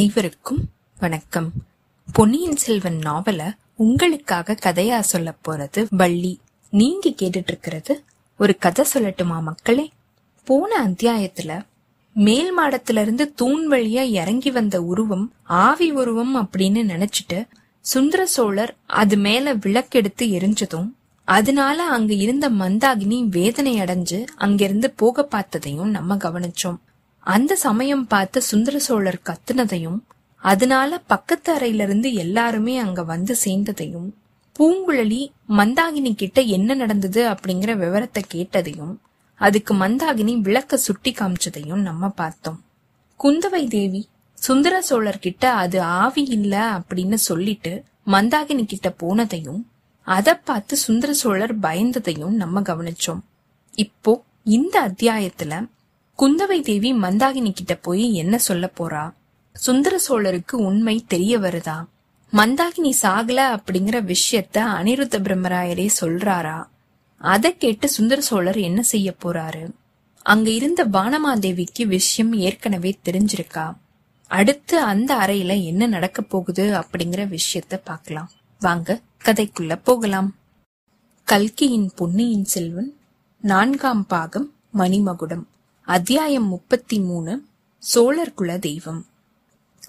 அனைவருக்கும் வணக்கம். பொன்னியின் செல்வன் நாவல உங்களுக்காக கதையா சொல்ல போறது வள்ளி. நீங்க கேட்டுட்டு இருக்கிறது ஒரு கதை சொல்லட்டுமா மக்களே? போன அத்தியாயத்துல மேல் மாடத்துல இருந்து தூண் வழியா இறங்கி வந்த உருவம் ஆவி உருவம் அப்படின்னு நினைச்சிட்டு சுந்தர சோழர் அது மேல விளக்கெடுத்து எரிஞ்சதும் அதனால அங்க இருந்த மந்தாகினி வேதனை அடைஞ்சு அங்கிருந்து போக பார்த்ததையும் நம்ம கவனிச்சோம். அந்த சமயம் பார்த்து சுந்தர சோழர் கத்துனதையும் அதனால பக்கத்து அறையில இருந்து எல்லாருமே அங்க வந்து சேர்ந்ததையும் பூங்குழலி மந்தாகினி கிட்ட என்ன நடந்தது அப்படிங்கிற விவரத்தை கேட்டதையும் அதுக்கு மந்தாகினி விளக்க சுட்டி காமிச்சதையும் நம்ம பார்த்தோம். குந்தவை தேவி சுந்தர சோழர் கிட்ட அது ஆவி இல்ல அப்படின்னு சொல்லிட்டு மந்தாகினி கிட்ட போனதையும் அத பார்த்து சுந்தர சோழர் பயந்ததையும் நம்ம கவனிச்சோம். இப்போ இந்த அத்தியாயத்துல குந்தவை தேவி மந்தாகினி கிட்ட போய் என்ன சொல்ல போறா? சுந்தர சோழருக்கு உண்மை தெரிய வருதா? மந்தாகினி சாகல அப்படிங்கிற விஷயத்த அனிருத்த பிரம்மராயரே சொல்றாரா? அதை கேட்டு சுந்தர சோழர் என்ன செய்ய போறாரு? அங்க இருந்த வானமாதேவிக்கு விஷயம் ஏற்கனவே தெரிஞ்சிருக்கா? அடுத்து அந்த அறையில என்ன நடக்க போகுது அப்படிங்கிற விஷயத்த பார்க்கலாம். வாங்க கதைக்குள்ள போகலாம். கல்கியின் பொன்னியின் செல்வன் நான்காம் பாகம் மணிமகுடம். அத்தியாயம் முப்பத்தி மூணு சோழர் குல தெய்வம்.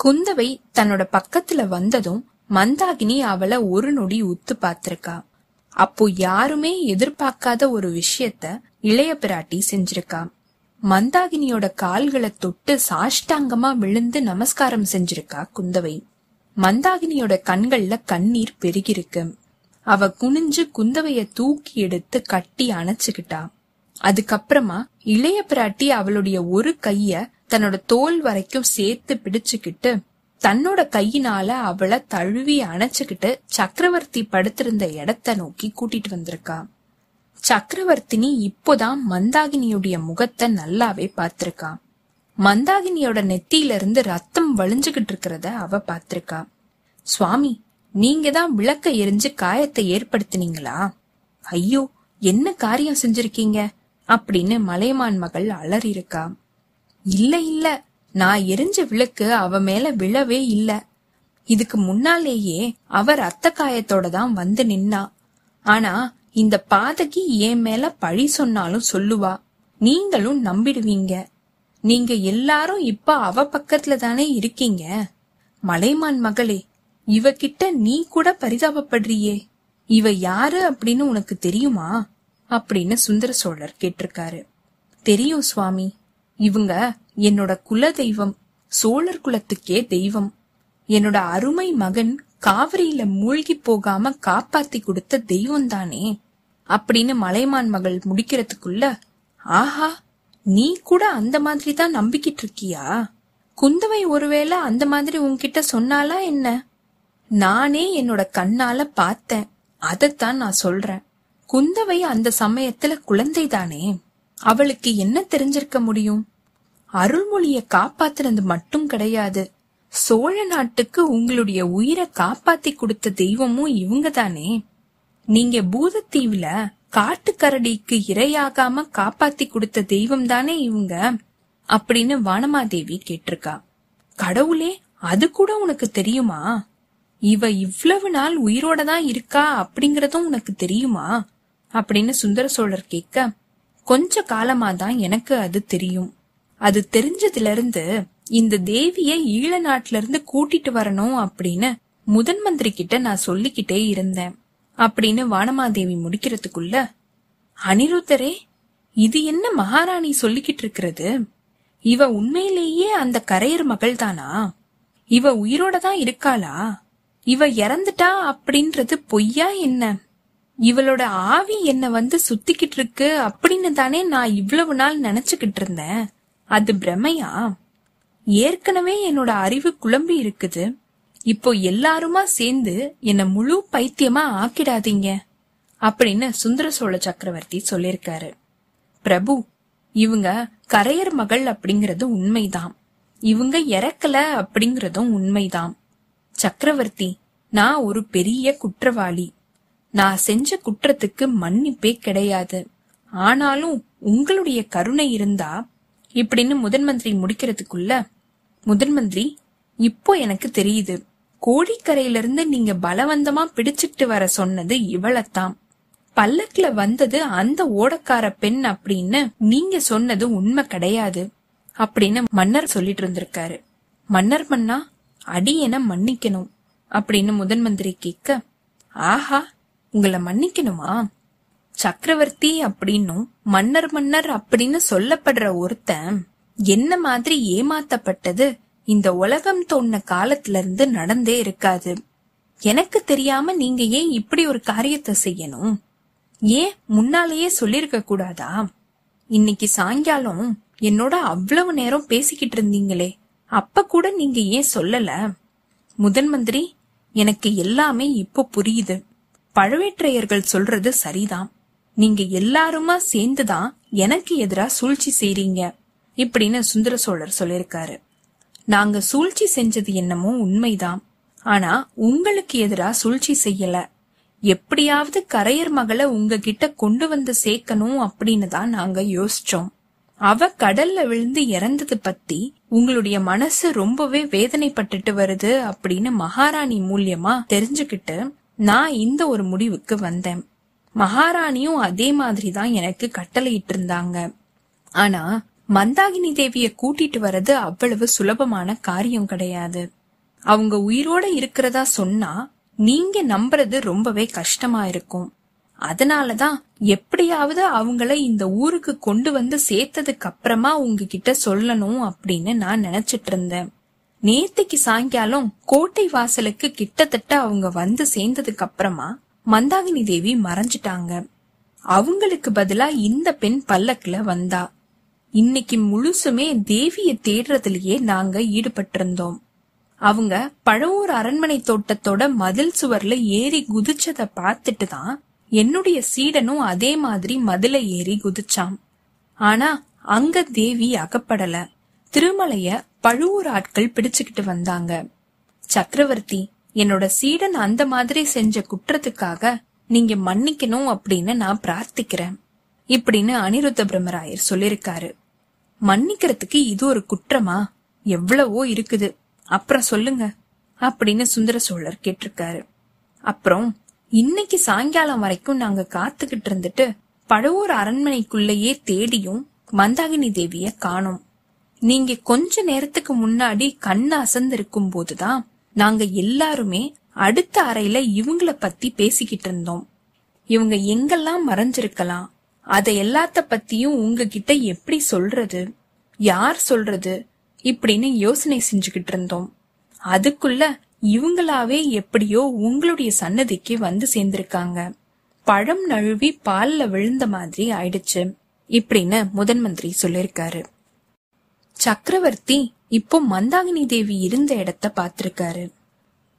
குந்தவை தன்னோட பக்கத்துல வந்ததும் மந்தாகினி அவளை ஒரு நொடி உத்து பார்த்திருக்கா அப்போ யாருமே எதிர்பார்க்காத ஒரு விஷயத்த இளைய பிராட்டி செஞ்சிருக்கா. மந்தாகினியோட கால்களை தொட்டு சாஷ்டாங்கமா விழுந்து நமஸ்காரம் செஞ்சிருக்கா குந்தவை. மந்தாகினியோட கண்கள்ல கண்ணீர் பெருகிருக்கு. அவ குனிஞ்சு குந்தவைய தூக்கி எடுத்து கட்டி அணைச்சுக்கிட்டா. அதுக்கப்புறமா இளைய பிராட்டி அவளுடைய ஒரு கைய தன்னோட தோல் வரைக்கும் சேர்த்து பிடிச்சுக்கிட்டு தன்னோட கையினால அவளை தழுவி அணைச்சுக்கிட்டு சக்கரவர்த்தி படுத்திருந்த இடத்த நோக்கி கூட்டிட்டு வந்திருக்கா. சக்கரவர்த்தினி இப்போதான் மந்தாகினியுடைய முகத்தை நல்லாவே பார்த்திருக்கா. மந்தாகினியோட நெத்தியில இருந்து ரத்தம் வழிஞ்சுகிட்டு இருக்கிறத அவ பார்த்திருக்கா. சுவாமி நீங்க தான் விளக்க எரிஞ்சு காயத்தை ஏற்படுத்தினீங்களா? ஐயோ என்ன காரியம் செஞ்சிருக்கீங்க? அப்படின்னு மலையமான் மகள் அலறியிருக்கா இல்ல இல்ல. நான் எரிஞ்ச விளக்கு அவ மேல விழவே இல்ல. இதுக்கு முன்னாலேயே அவ ரத்த காயத்தோட தான் வந்து நின்னா. ஆனா இந்த பாதகி என் மேல பழி சொன்னாலும் சொல்லுவா. நீங்களும் நம்பிடுவீங்க. நீங்க எல்லாரும் இப்ப அவ பக்கத்துல தானே இருக்கீங்க. மலைமான் மகளே இவகிட்ட நீ கூட பரிதாபப்படுறியே. இவ யாரு அப்படின்னு உனக்கு தெரியுமா? அப்படின்னு சுந்தர சோழர் கேட்டிருக்காரு. தெரியும் சுவாமி இவங்க என்னோட குல தெய்வம் சோழர் குலத்துக்கே தெய்வம். என்னோட அருமை மகன் காவிரியில மூழ்கி போகாம காப்பாத்தி கொடுத்த தெய்வம் தானே. அப்படின்னு மலைமான் மகள் முடிக்கிறதுக்குள்ள ஆஹா நீ கூட அந்த மாதிரி தான் நம்பிக்கிட்டு இருக்கியா? குந்தவை ஒருவேளை அந்த மாதிரி உன்கிட்ட சொன்னாலா என்ன? நானே என்னோட கண்ணால பார்த்தேன். அதைத்தான் நான் சொல்றேன். குந்தவை அந்த சமயத்துல குழந்தைதானே? அவளுக்கு என்ன தெரிஞ்சிருக்க முடியும்? அருள்மொழிய காப்பாத்துறது மட்டும் கிடையாது. சோழ நாட்டுக்கு உங்களுடைய உயிரை காப்பாத்தி கொடுத்த தெய்வமும் இவங்க தானே நீங்க பூதத்தீவுல காட்டுக்கரடிக்கு இரையாகாம காப்பாத்தி கொடுத்த தெய்வம் தானே இவங்க? அப்படின்னு வானமாதேவி கேட்டிருக்கா. கடவுளே அது கூட உனக்கு தெரியுமா? இவ இவ்வளவு நாள் உயிரோட தான் இருக்கா அப்படிங்கறதும் உனக்கு தெரியுமா? அப்படின்னு சுந்தர சோழர் கேட்க கொஞ்ச காலமா தான் எனக்கு அது தெரியும். அது தெரிஞ்சதுல இருந்து இந்த தேவிய ஈழ நாட்டுல இருந்து கூட்டிட்டு வரணும் அப்படின்னு முதன் மந்திரி கிட்ட நான் சொல்லிக்கிட்டே இருந்தேன் அப்படின்னு வானமாதேவி முடிக்கிறதுக்குள்ள அனிருத்தரே இது என்ன மகாராணி சொல்லிக்கிட்டு இருக்கிறது? இவ உண்மையிலேயே அந்த கரையர் மகள் தானா இவ உயிரோட தான் இருக்காளா? இவ இறந்துட்டா அப்படின்றது பொய்யா என்ன? இவளோட ஆவி என்ன வந்து சுத்திக்கிட்டு இருக்கு அப்படின்னு தானே நான் இவ்வளவு நாள் நினைச்சுக்கிட்டு இருந்தேன். அது பிரமையா? ஏற்கனவே என்னோட அறிவு குழம்பி இருக்குது. இப்போ எல்லாருமா சேர்ந்து என்ன முழு பைத்தியமா ஆக்கிடாதீங்க. அப்படின்னு சுந்தர சோழ சக்கரவர்த்தி சொல்லிருக்காரு பிரபு இவங்க கரையர் மகள் அப்படிங்கறது உண்மைதான். இவங்க இறக்கல அப்படிங்கறதும் உண்மைதான். சக்கரவர்த்தி நான் ஒரு பெரிய குற்றவாளி. நான் செஞ்ச குற்றத்துக்கு மன்னிப்பே கிடையாது. ஆனாலும் உங்களுடைய கருணை இருந்தா இப்படின்னு முதன் மந்திரி முடிக்கிறதுக்குள்ள முதன் மந்திரி இப்போ எனக்கு தெரியுது. கோழிக்கரையிலிருந்து நீங்க பலவந்தமா பிடிச்சிட்டு வர சொன்னது இவளத்தான். பல்லக்குல வந்தது அந்த ஓடக்கார பெண் அப்படின்னு நீங்க சொன்னது உண்மை கிடையாது. அப்படின்னு மன்னர் சொல்லிட்டு இருந்திருக்காரு. மன்னர் மன்னா அடியன மன்னிக்கணும் அப்படின்னு முதன் மந்திரி கேட்க ஆஹா உங்களை மன்னிக்கணுமா? சக்கரவர்த்தி அப்படின்னும் மன்னர் மன்னர் அப்படின்னு சொல்லப்படுற ஒருத்தன் என்ன மாதிரி ஏமாத்தப்பட்டது? இந்த உலகம் தோன்ன காலத்துல இருந்து நடந்தே இருக்காது. எனக்கு தெரியாம நீங்க ஏன் இப்படி ஒரு காரியத்தை செய்யணும்? ஏன் முன்னாலேயே சொல்லிருக்க கூடாதா? இன்னைக்கு சாயங்காலம் என்னோட அவ்வளவு நேரம் பேசிக்கிட்டு இருந்தீங்களே அப்ப கூட நீங்க ஏன் சொல்லல? முதன் மந்திரி எனக்கு எல்லாமே இப்போ புரியுது. பழவேற்றையர்கள் சொல்றது சரிதான். நீங்க எல்லாருமா சேர்ந்துதான் எனக்கு எதிரா சூழ்ச்சி செய்றீங்க இப்படின்னு சுந்தர சோழர் சொல்லிருக்காரு நாங்க சூழ்ச்சி செஞ்சது என்னமோ உண்மைதான். ஆனா உங்களுக்கு எதிரா சூழ்ச்சி செய்யல. எப்படியாவது கரையர் மகளை உங்ககிட்ட கொண்டு வந்து சேர்க்கணும் அப்படின்னு தான் நாங்க யோசிச்சோம். அவ கடல்ல விழுந்து இறந்தது பத்தி உங்களுடைய மனசு ரொம்பவே வேதனைப்பட்டுட்டு வருது அப்படின்னு மகாராணி மூலியமா தெரிஞ்சுக்கிட்டு நான் இந்த ஒரு முடிவுக்கு வந்தேன். மகாராணியும் அதே மாதிரி தான் எனக்கு கட்டளையிட்டு இருந்தாங்க ஆனா மந்தாகினி தேவிய கூட்டிட்டு வர்றது அவ்வளவு சுலபமான காரியம் கிடையாது. அவங்க உயிரோட இருக்கிறதா சொன்னா நீங்க நம்புறது ரொம்பவே கஷ்டமா இருக்கும். அதனாலதான் எப்படியாவது அவங்கள இந்த ஊருக்கு கொண்டு வந்து சேர்த்ததுக்கு அப்புறமா உங்ககிட்ட சொல்லணும் அப்படின்னு நான் நினைச்சிட்டு இருந்தேன். நேத்திக்கு சாயங்காலம் கோட்டை வாசலுக்கு கிட்டத்தட்ட அவங்க வந்து சேர்ந்ததுக்கு அப்புறமா மந்தாகினி தேவி மறைஞ்சிட்டாங்க. அவங்களுக்கு பதிலா இந்த பெண் பல்லக்குல வந்தா. இன்னைக்கு முழுசுமே தேவிய தேடுறதுலயே நாங்க ஈடுபட்டிருந்தோம். அவங்க பழவூர் அரண்மனை தோட்டத்தோட மதில் சுவர்ல ஏறி குதிச்சத பார்த்துட்டு தான் என்னுடைய சீடனும் அதே மாதிரி மதில ஏறி குதிச்சான். ஆனா அங்க தேவி அகப்படல. திருமலைய பழுவூர் ஆட்கள் பிடிச்சுக்கிட்டு வந்தாங்க. சக்கரவர்த்தி என்னோட சீடன் அந்த மாதிரி செஞ்ச குற்றத்துக்காக நீங்க மன்னிக்கணும் அப்படின்னு நான் பிரார்த்திக்கிறேன் இப்படின்னு அனிருத்த பிரம்மராயர் சொல்லிருக்காரு மன்னிக்கிறதுக்கு இது ஒரு குற்றமா? எவ்வளவோ இருக்குது. அப்புறம் சொல்லுங்க அப்படின்னு சுந்தர சோழர் கேட்டிருக்காரு. அப்புறம் இன்னைக்கு சாயங்காலம் வரைக்கும் நாங்க காத்துக்கிட்டு இருந்துட்டு பழுவூர் அரண்மனைக்குள்ளேயே தேடியும் மந்தாகினி தேவிய காணோம். நீங்க கொஞ்ச நேரத்துக்கு முன்னாடி கண்ணு அசந்திருக்கும் போதுதான் நாங்க எல்லாருமே அடுத்த அறையில இவங்கள பத்தி பேசிக்கிட்டு இருந்தோம். இவங்க எங்கெல்லாம் மறைஞ்சிருக்கலாம்? அத எல்லாத்த பத்தியும் உங்ககிட்ட எப்படி சொல்றது? யார் சொல்றது? இப்படின்னு யோசனை செஞ்சுக்கிட்டு இருந்தோம். அதுக்குள்ள இவங்களாவே எப்படியோ உங்களுடைய சன்னதிக்கு வந்து சேர்ந்திருக்காங்க. பழம் நழுவி பால்ல விழுந்த மாதிரி ஆயிடுச்சு. இப்படின்னு முதன் மந்திரி சொல்லிருக்காரு சக்கரவர்த்தி இப்போ மந்தாகினி தேவி இருந்த இடத்த பார்த்திருக்காரு.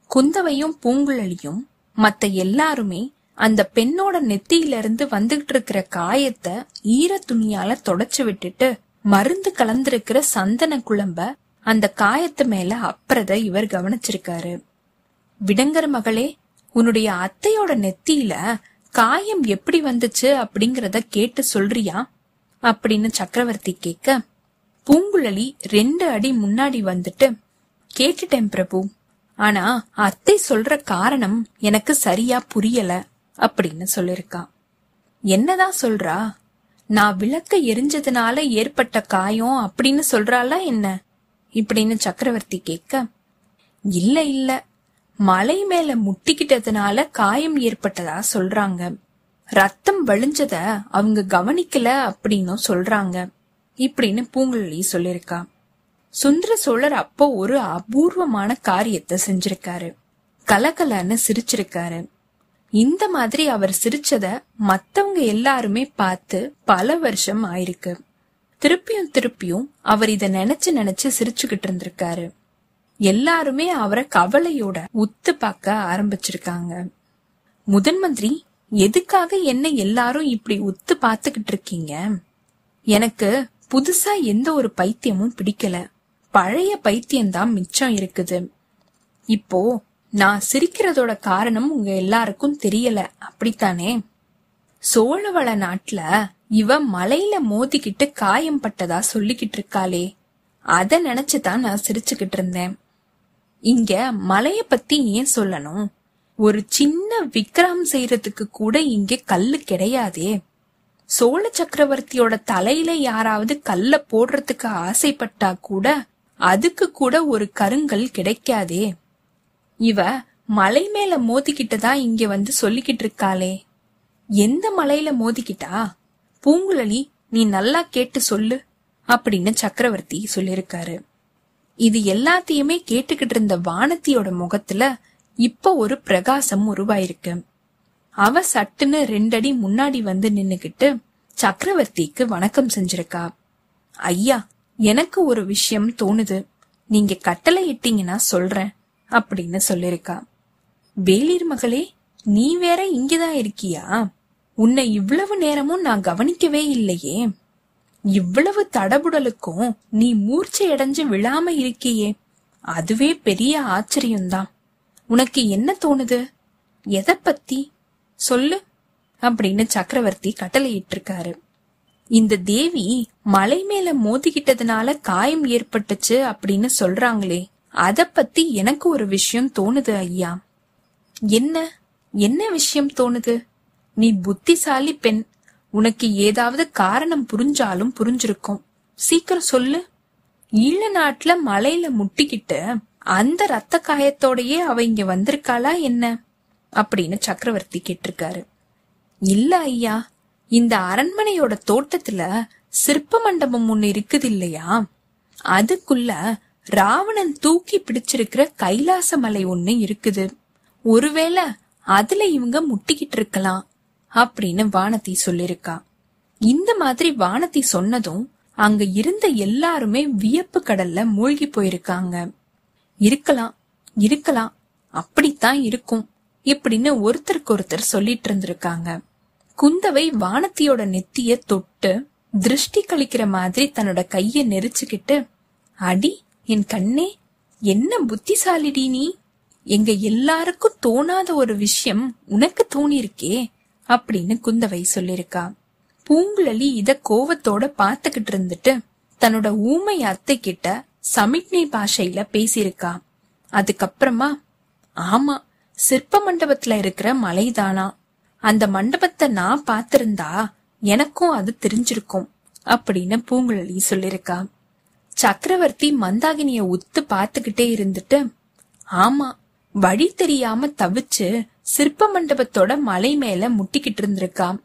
குந்தவையும் பூங்குழலியும் மத்த எல்லாருமே அந்த பெண்ணோட நெத்தியில இருந்து வந்துகிட்டு இருக்கிற காயத்தை ஈர துணியால தொடச்சு விட்டுட்டு மருந்து கலந்திருக்கிற சந்தன குழம்ப அந்த காயத்து மேல அப்புறத இவர் கவனிச்சிருக்காரு. விடங்கர் மகளே உன்னுடைய அத்தையோட நெத்தியில காயம் எப்படி வந்துச்சு அப்படிங்கறத கேட்டு சொல்றியா? அப்படின்னு சக்கரவர்த்தி கேட்க பூங்குழலி ரெண்டு அடி முன்னாடி வந்துட்டு கேட்டுட்டேன் பிரபு. ஆனா அத்தை சொல்ற காரணம் எனக்கு சரியா புரியல அப்படின்னு சொல்லிருக்கா. என்னதான் சொல்றா? நான் விளக்க எரிஞ்சதுனால ஏற்பட்ட காயம் அப்படின்னு சொல்றாளா என்ன? இப்படின்னு சக்கரவர்த்தி கேட்க இல்ல இல்ல. மலை மேல முட்டிக்கிட்டதுனால காயம் ஏற்பட்டதா சொல்றாங்க. ரத்தம் வழிஞ்சத அவங்க கவனிக்கல அப்படின்னும் சொல்றாங்க. இப்படின்னு பூங்குழலி சொல்லிருக்கா சுந்தர சோழர் அப்போ ஒரு அபூர்வமான காரியத்தை செஞ்சிருக்காரு. கலகலன்னு சிரிச்சிருக்காரு. இந்த மாதிரி அவர் சிரிச்சத மத்தவங்க எல்லாருமே பார்த்து பல வருஷம் ஆயிருக்கு. திருப்பியும் திருப்பியும் அவர் இத நினைச்சு நினைச்சு சிரிச்சுக்கிட்டு இருந்திருக்காரு. எல்லாருமே அவரை கவலையோட உத்து பார்க்க ஆரம்பிச்சிருக்காங்க. முதன் மந்திரி எதுக்காக என்ன எல்லாரும் இப்படி உத்து பார்த்துக்கிட்டு இருக்கீங்க? எனக்கு புதுசா எந்த ஒரு பைத்தியமும் பிடிக்கல. பழைய பைத்தியம்தான் மிச்சம் இருக்குது. இப்போ நான் சிரிக்கிறதோட காரணம் உங்க எல்லாருக்கும் தெரியல. அப்படித்தானே? சோழவள நாட்டுல இவ மலையில மோதிக்கிட்டு காயம் பட்டதா சொல்லிக்கிட்டு இருக்காளே. அத நினைச்சுதான் நான் சிரிச்சுக்கிட்டு இருந்தேன். இங்க மலைய பத்தி ஏன் சொல்லணும்? ஒரு சின்ன விக்ரம் செய்யறதுக்கு கூட இங்க கல்லு கிடையாதே. சோழ சக்கரவர்த்தியோட தலையில யாராவது கல்ல போடுறதுக்கு ஆசைப்பட்டா கூட அதுக்கு கூட ஒரு கருங்கல் கிடைக்காதே. இவ மலை மேல தான் இங்க வந்து சொல்லிக்கிட்டு இருக்காளே. எந்த மலையில மோதிக்கிட்டா? பூங்குழலி நீ நல்லா கேட்டு சொல்லு அப்படின்னு சக்கரவர்த்தி சொல்லிருக்காரு இது எல்லாத்தையுமே கேட்டுக்கிட்டு இருந்த வானத்தியோட முகத்துல இப்ப ஒரு பிரகாசம் உருவாயிருக்கு. அவ சட்டுன்னு ரெண்டடி முன்னாடி வந்து நின்னுகிட்டு சக்கரவர்த்திக்கு வணக்கம் செஞ்சிருக்கா. ஐயா எனக்கு ஒரு விஷயம் தோணுது. நீங்க கட்டளை இட்டீங்கன்னா சொல்றேன் அப்படின்னு சொல்லிருக்கா. வேலிர் மகளே நீ வேற இங்கதான் இருக்கியா? உன்னை இவ்வளவு நேரமும் நான் கவனிக்கவே இல்லையே. இவ்வளவு தடபுடலுக்கும் நீ மூர்ச்சை அடைஞ்சு விழாம இருக்கியே. அதுவே பெரிய ஆச்சரியம்தான். உனக்கு என்ன தோணுது? எதை பத்தி சொல்லு அப்படின்னு சக்கரவர்த்தி கட்டளையிட்டு இருக்காரு இந்த தேவி மலை மேல மோதிக்கிட்டதுனால காயம் ஏற்பட்டுச்சு அப்படின்னு சொல்றாங்களே அத பத்தி எனக்கு ஒரு விஷயம் தோணுது ஐயா. என்ன? என்ன விஷயம் தோணுது? நீ புத்திசாலி பெண். உனக்கு ஏதாவது காரணம் புரிஞ்சாலும் புரிஞ்சிருக்கும். சீக்கிரம் சொல்லு. ஈழ நாட்டுல மலையில முட்டிக்கிட்டு அந்த ரத்த காயத்தோடயே அவ இங்க வந்திருக்காளா என்ன? அப்படின்னு சக்கரவர்த்தி கேட்டிருக்காரு. இல்ல ஐயா இந்த அரண்மனையோட தோட்டத்துல சிற்ப மண்டபம் ஒண்ணு இருக்குது இல்லையா அதுக்குள்ள ராவணன் தூக்கி பிடிச்சிருக்கிற கைலாச மலை ஒண்ணு இருக்குது. ஒருவேளை அதுல இவங்க முட்டிக்கிட்டு இருக்கலாம் அப்படின்னு வானதி சொல்லிருக்கா. இந்த மாதிரி வானதி சொன்னதும் அங்க இருந்த எல்லாருமே வியப்பு கடல்ல மூழ்கி போயிருக்காங்க. இருக்கலாம் இருக்கலாம் அப்படித்தான் இருக்கும் இப்படின்னு ஒருத்தருக்கு ஒருத்தர் சொல்லிட்டு இருந்திருக்காங்க குந்தவை வானத்தியோட நெத்திய தொட்டு திருஷ்டி கழிக்கிற மாதிரி தன்னோட கைய நெரிச்சுக்கிட்டு அடி என் கண்ணே என்ன புத்திசாலிடி நீ? எங்க எல்லாருக்கும் தோணாத ஒரு விஷயம் உனக்கு தோணிருக்கே அப்படின்னு குந்தவை சொல்லிருக்கா. பூங்குழலி இத கோவத்தோட பாத்துக்கிட்டு இருந்துட்டு தன்னோட ஊமை அத்தை கிட்ட சமிக்ஞை பாஷையில பேசியிருக்கா. அதுக்கப்புறமா ஆமா சிற்ப மண்டபத்துல இருக்கிற மலைதானா? அந்த மண்டபத்தை நான் பார்த்திருந்தா எனக்கும் அது தெரிஞ்சிருக்கும் அப்படின்னு பூங்குழலி சொல்லிருக்கா. சக்கரவர்த்தி மந்தாகினிய உத்து பார்த்துக்கிட்டே இருந்துட்டு ஆமா வழி தெரியாம தவிச்சு சிற்ப மண்டபத்தோட மலை மேல முட்டிக்கிட்டு இருந்திருக்காம்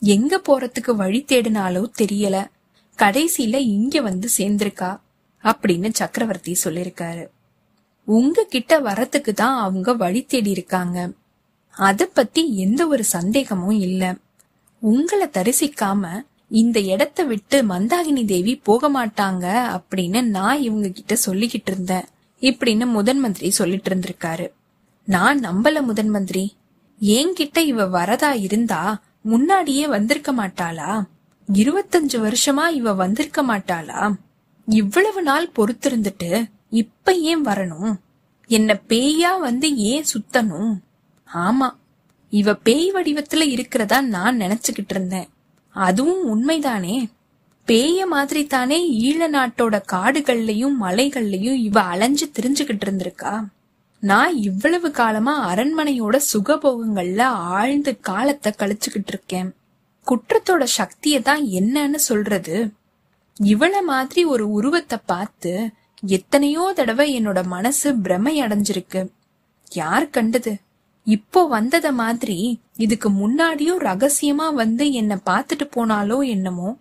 எங்க போறதுக்கு வழி தேடினாலோ தெரியல. கடைசியில இங்க வந்து சேர்ந்திருக்கா அப்படின்னு சக்கரவர்த்தி சொல்லிருக்காரு. உங்ககிட்ட வரத்துக்கு தான் அவங்க வழி தேடி இருக்காங்க. அத பத்தி எந்த ஒரு சந்தேகமும் இல்ல. உங்களை தரிசிக்காம இந்த இடத்த விட்டு மந்தாகினி தேவி போக மாட்டாங்க அப்படின்னு நான் இவங்க கிட்ட சொல்லிக்கிட்டு இருந்தேன். இப்படின்னு முதன் மந்திரி சொல்லிட்டு இருந்திருக்காரு. நான் நம்பல முதன் மந்திரி. என்கிட்ட இவ வரதா இருந்தா முன்னாடியே வந்திருக்க மாட்டாளா? இருபத்தஞ்சு வருஷமா இவ வந்திருக்க மாட்டாளா? இவ்வளவு நாள் பொறுத்திருந்துட்டு இப்ப ஏன் வரணும்? என்ன பேயா வந்து ஏன் சுத்தணும்? ஆமா இவ பேய் வடிவத்துல இருக்கிறதா நான் நினைச்சுக்கிட்டு இருந்தேன். அதுவும் உண்மைதானே. பேய மாதிரி தானே ஈழ நாட்டோட காடுகள்லயும் மலைகள்லயும் இவ அலைஞ்சு திரிஞ்சுகிட்டு இருந்திருக்கா? நான் இவ்வளவு காலமா அரண்மனையோட சுகபோகங்கள்ல ஆழ்ந்து காலத்தை கழிச்சுக்கிட்டு இருக்கேன். குற்றத்தோட சக்தியை தான் என்னன்னு சொல்றது. இவள மாதிரி ஒரு உருவத்தை பார்த்து எத்தனையோ தடவை என்னோட மனசு பிரமை அடைஞ்சிருக்கு. யார் கண்டது? இப்போ வந்தத மாதிரி இதுக்கு முன்னாடியும் ரகசியமா வந்து என்ன பார்த்துட்டு போனாலோ என்னமோ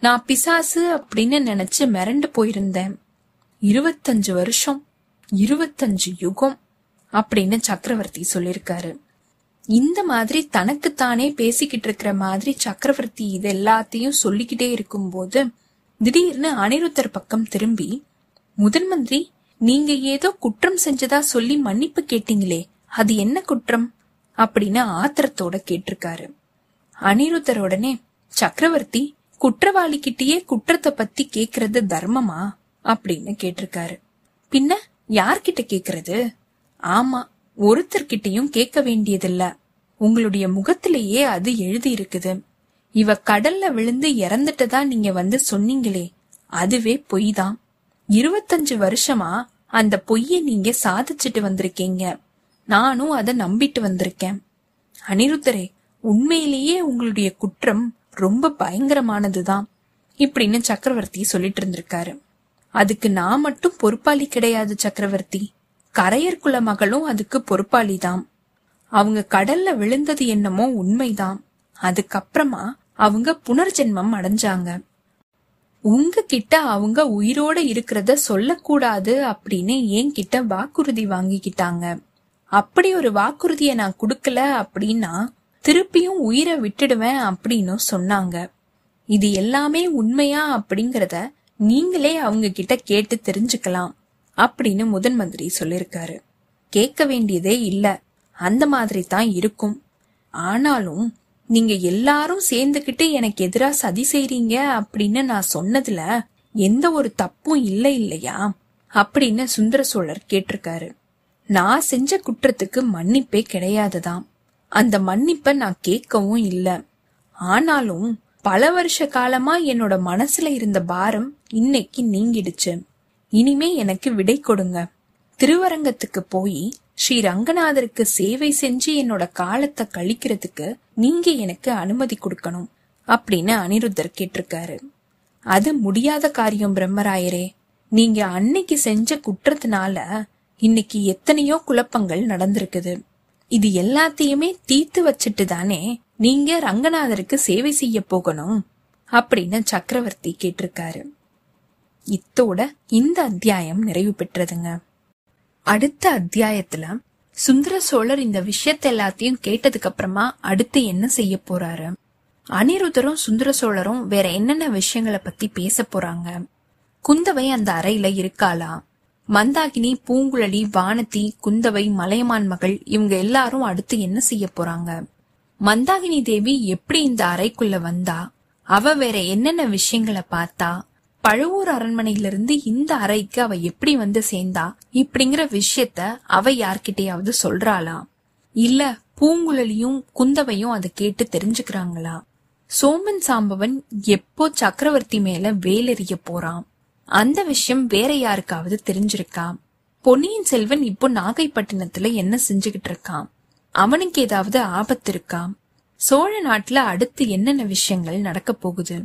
நான் பிசாசு அப்படின்னு நினைச்சு மிரண்டு போயிருந்தேன். இருபத்தஞ்சு வருஷம் இருபத்தஞ்சு யுகம் அப்படின்னு சக்கரவர்த்தி சொல்லிருக்காரு இந்த மாதிரி தனக்குத்தானே பேசிக்கிட்டு இருக்கிற மாதிரி சக்கரவர்த்தி இது எல்லாத்தையும் சொல்லிக்கிட்டே இருக்கும்போது திடீர்னு அனிருத்தர் பக்கம் திரும்பி முதன் மந்திரி நீங்க ஏதோ குற்றம் செஞ்சதா சொல்லி மன்னிப்பு கேட்டீங்களே அது என்ன குற்றம்? அப்படின்னு ஆத்திரத்தோட கேட்டிருக்காரு. அனிருத்தர் உடனே சக்கரவர்த்தி குற்றவாளி கிட்டயே குற்றத்தை பத்தி கேக்குறது தர்மமா? அப்படின்னு கேட்டிருக்காரு. பின்ன யார்கிட்ட கேக்குறது? ஆமா ஒருத்தர்கிட்டயும் கேட்க வேண்டியதில்ல. உங்களுடைய முகத்திலேயே அது எழுதி இருக்குது இவ கடல்ல விழுந்து இறந்துட்டதா நீங்க வந்து சொன்னீங்களே அதுவே பொய் தான் இருபத்தஞ்சு வருஷமா அந்த பொய்யை நீங்க சாதிச்சுட்டு வந்திருக்கீங்க. நானும் அதை நம்பிட்டு வந்திருக்கேன். அனிருத்தரே உண்மையிலேயே உங்களுடைய குற்றம் ரொம்ப பயங்கரமானதுதான். இப்படின்னு சக்கரவர்த்தி சொல்லிட்டு இருந்திருக்காரு. அதுக்கு நான் மட்டும் பொறுப்பாளி கிடையாது சக்கரவர்த்தி. கரையர் குல மகளும் அதுக்கு பொறுப்பாளிதான். அவங்க கடல்ல விழுந்தது என்னமோ உண்மைதான். அதுக்கப்புறமா அவங்க புனர்ஜென்மம் அடைஞ்சாங்க. உங்ககிட்ட அவங்க உயிரோட இருக்கிறத சொல்லக்கூடாது அப்படின்னு என்கிட்ட வாக்குறுதி வாங்கிக்கிட்டாங்க. அப்படி ஒரு வாக்குறுதியை நான் கொடுக்கல அப்படின்னா திருப்பியும் உயிரை விட்டுடுவேன் அப்படின்னு சொன்னாங்க. இது எல்லாமே உண்மையா அப்படிங்கறத நீங்களே அவங்க கிட்ட கேட்டு தெரிஞ்சுக்கலாம் அப்படின்னு முதன் மந்திரி சொல்லிருக்காரு கேட்க வேண்டியதே இல்ல. அந்த மாதிரி தான் இருக்கும். ஆனாலும் நீங்க எல்லாரும் சேர்ந்துகிட்டு எனக்கு எதிரா சதி செய்றீங்க அப்படின்னு நான் சொன்னதுல எந்த ஒரு தப்பும் இல்லை இல்லையா? அப்படின்னு சுந்தர சோழர் கேட்டிருக்காரு. நான் செஞ்ச குற்றத்துக்கு மன்னிப்பே கிடையாதுதான் அந்த மன்னிப்ப நான் கேட்கவும் இல்ல. ஆனாலும் பல வருஷ காலமா என்னோட மனசுல இருந்த பாரம் இன்னைக்கு நீங்கிடுச்சு. இனிமே எனக்கு விடை கொடுங்க. திருவரங்கத்துக்கு போய் ஸ்ரீ ரங்கநாதருக்கு சேவை செஞ்சு என்னோட காலத்தை கழிக்கிறதுக்கு நீங்க எனக்கு அனுமதி கொடுக்கணும் அப்படின்னு அனிருத்தர் கேட்டிருக்காரு. அது முடியாத காரியம் பிரம்மராயரே. நீங்க அன்னைக்கு செஞ்ச குற்றத்தினால இன்னைக்கு எத்தனையோ குழப்பங்கள் நடந்திருக்குது. இது எல்லாத்தையுமே தீர்த்து வச்சுட்டு தானே நீங்க ரங்கநாதருக்கு சேவை செய்ய போகணும் அப்படின்னு சக்கரவர்த்தி கேட்டிருக்காரு. இத்தோட இந்த அத்தியாயம் நிறைவு பெற்றதுங்க. அடுத்த அத்தியாயத்துல சுந்தர சோழர் இந்த விஷயத்த எல்லாத்தையும் கேட்டதுக்கு அப்புறமா அடுத்து என்ன செய்ய போறாரு? அனிருத்தரும் சுந்தர சோழரும் வேற என்னென்ன விஷயங்களை பத்தி பேச போறாங்க? குந்தவை அந்த அறையில இருக்காளா? மந்தாகினி பூங்குழலி வானதி குந்தவை மலையமான் மகள் இவங்க எல்லாரும் அடுத்து என்ன செய்ய போறாங்க? மந்தாகினி தேவி எப்படி இந்த அறைக்குள்ள வந்தா? அவ வேற என்னென்ன விஷயங்களை பார்த்தா? பழுவூர் அரண்மனையிலிருந்து இந்த அறைக்கு அவ எப்படி வந்து சேர்ந்தா? இப்படிங்கிற விஷயத்த அவ யார்கிட்டயாவது சொல்றாளா? இல்ல பூங்குழலியும் குந்தவையும் அதை கேட்டு தெரிஞ்சுக்கிறாங்களா? சோமன் சாம்பவன் எப்போ சக்கரவர்த்தி மேல வேலெறிய போறான்? அந்த விஷயம் வேற யாருக்காவது தெரிஞ்சிருக்கா? பொன்னியின் செல்வன் இப்போ நாகைப்பட்டினத்துல என்ன செஞ்சுகிட்டு இருக்கான்? அவனுக்கு ஏதாவது ஆபத்து இருக்கா? சோழ நாட்டுல அடுத்து என்னென்ன விஷயங்கள் நடக்க போகுது?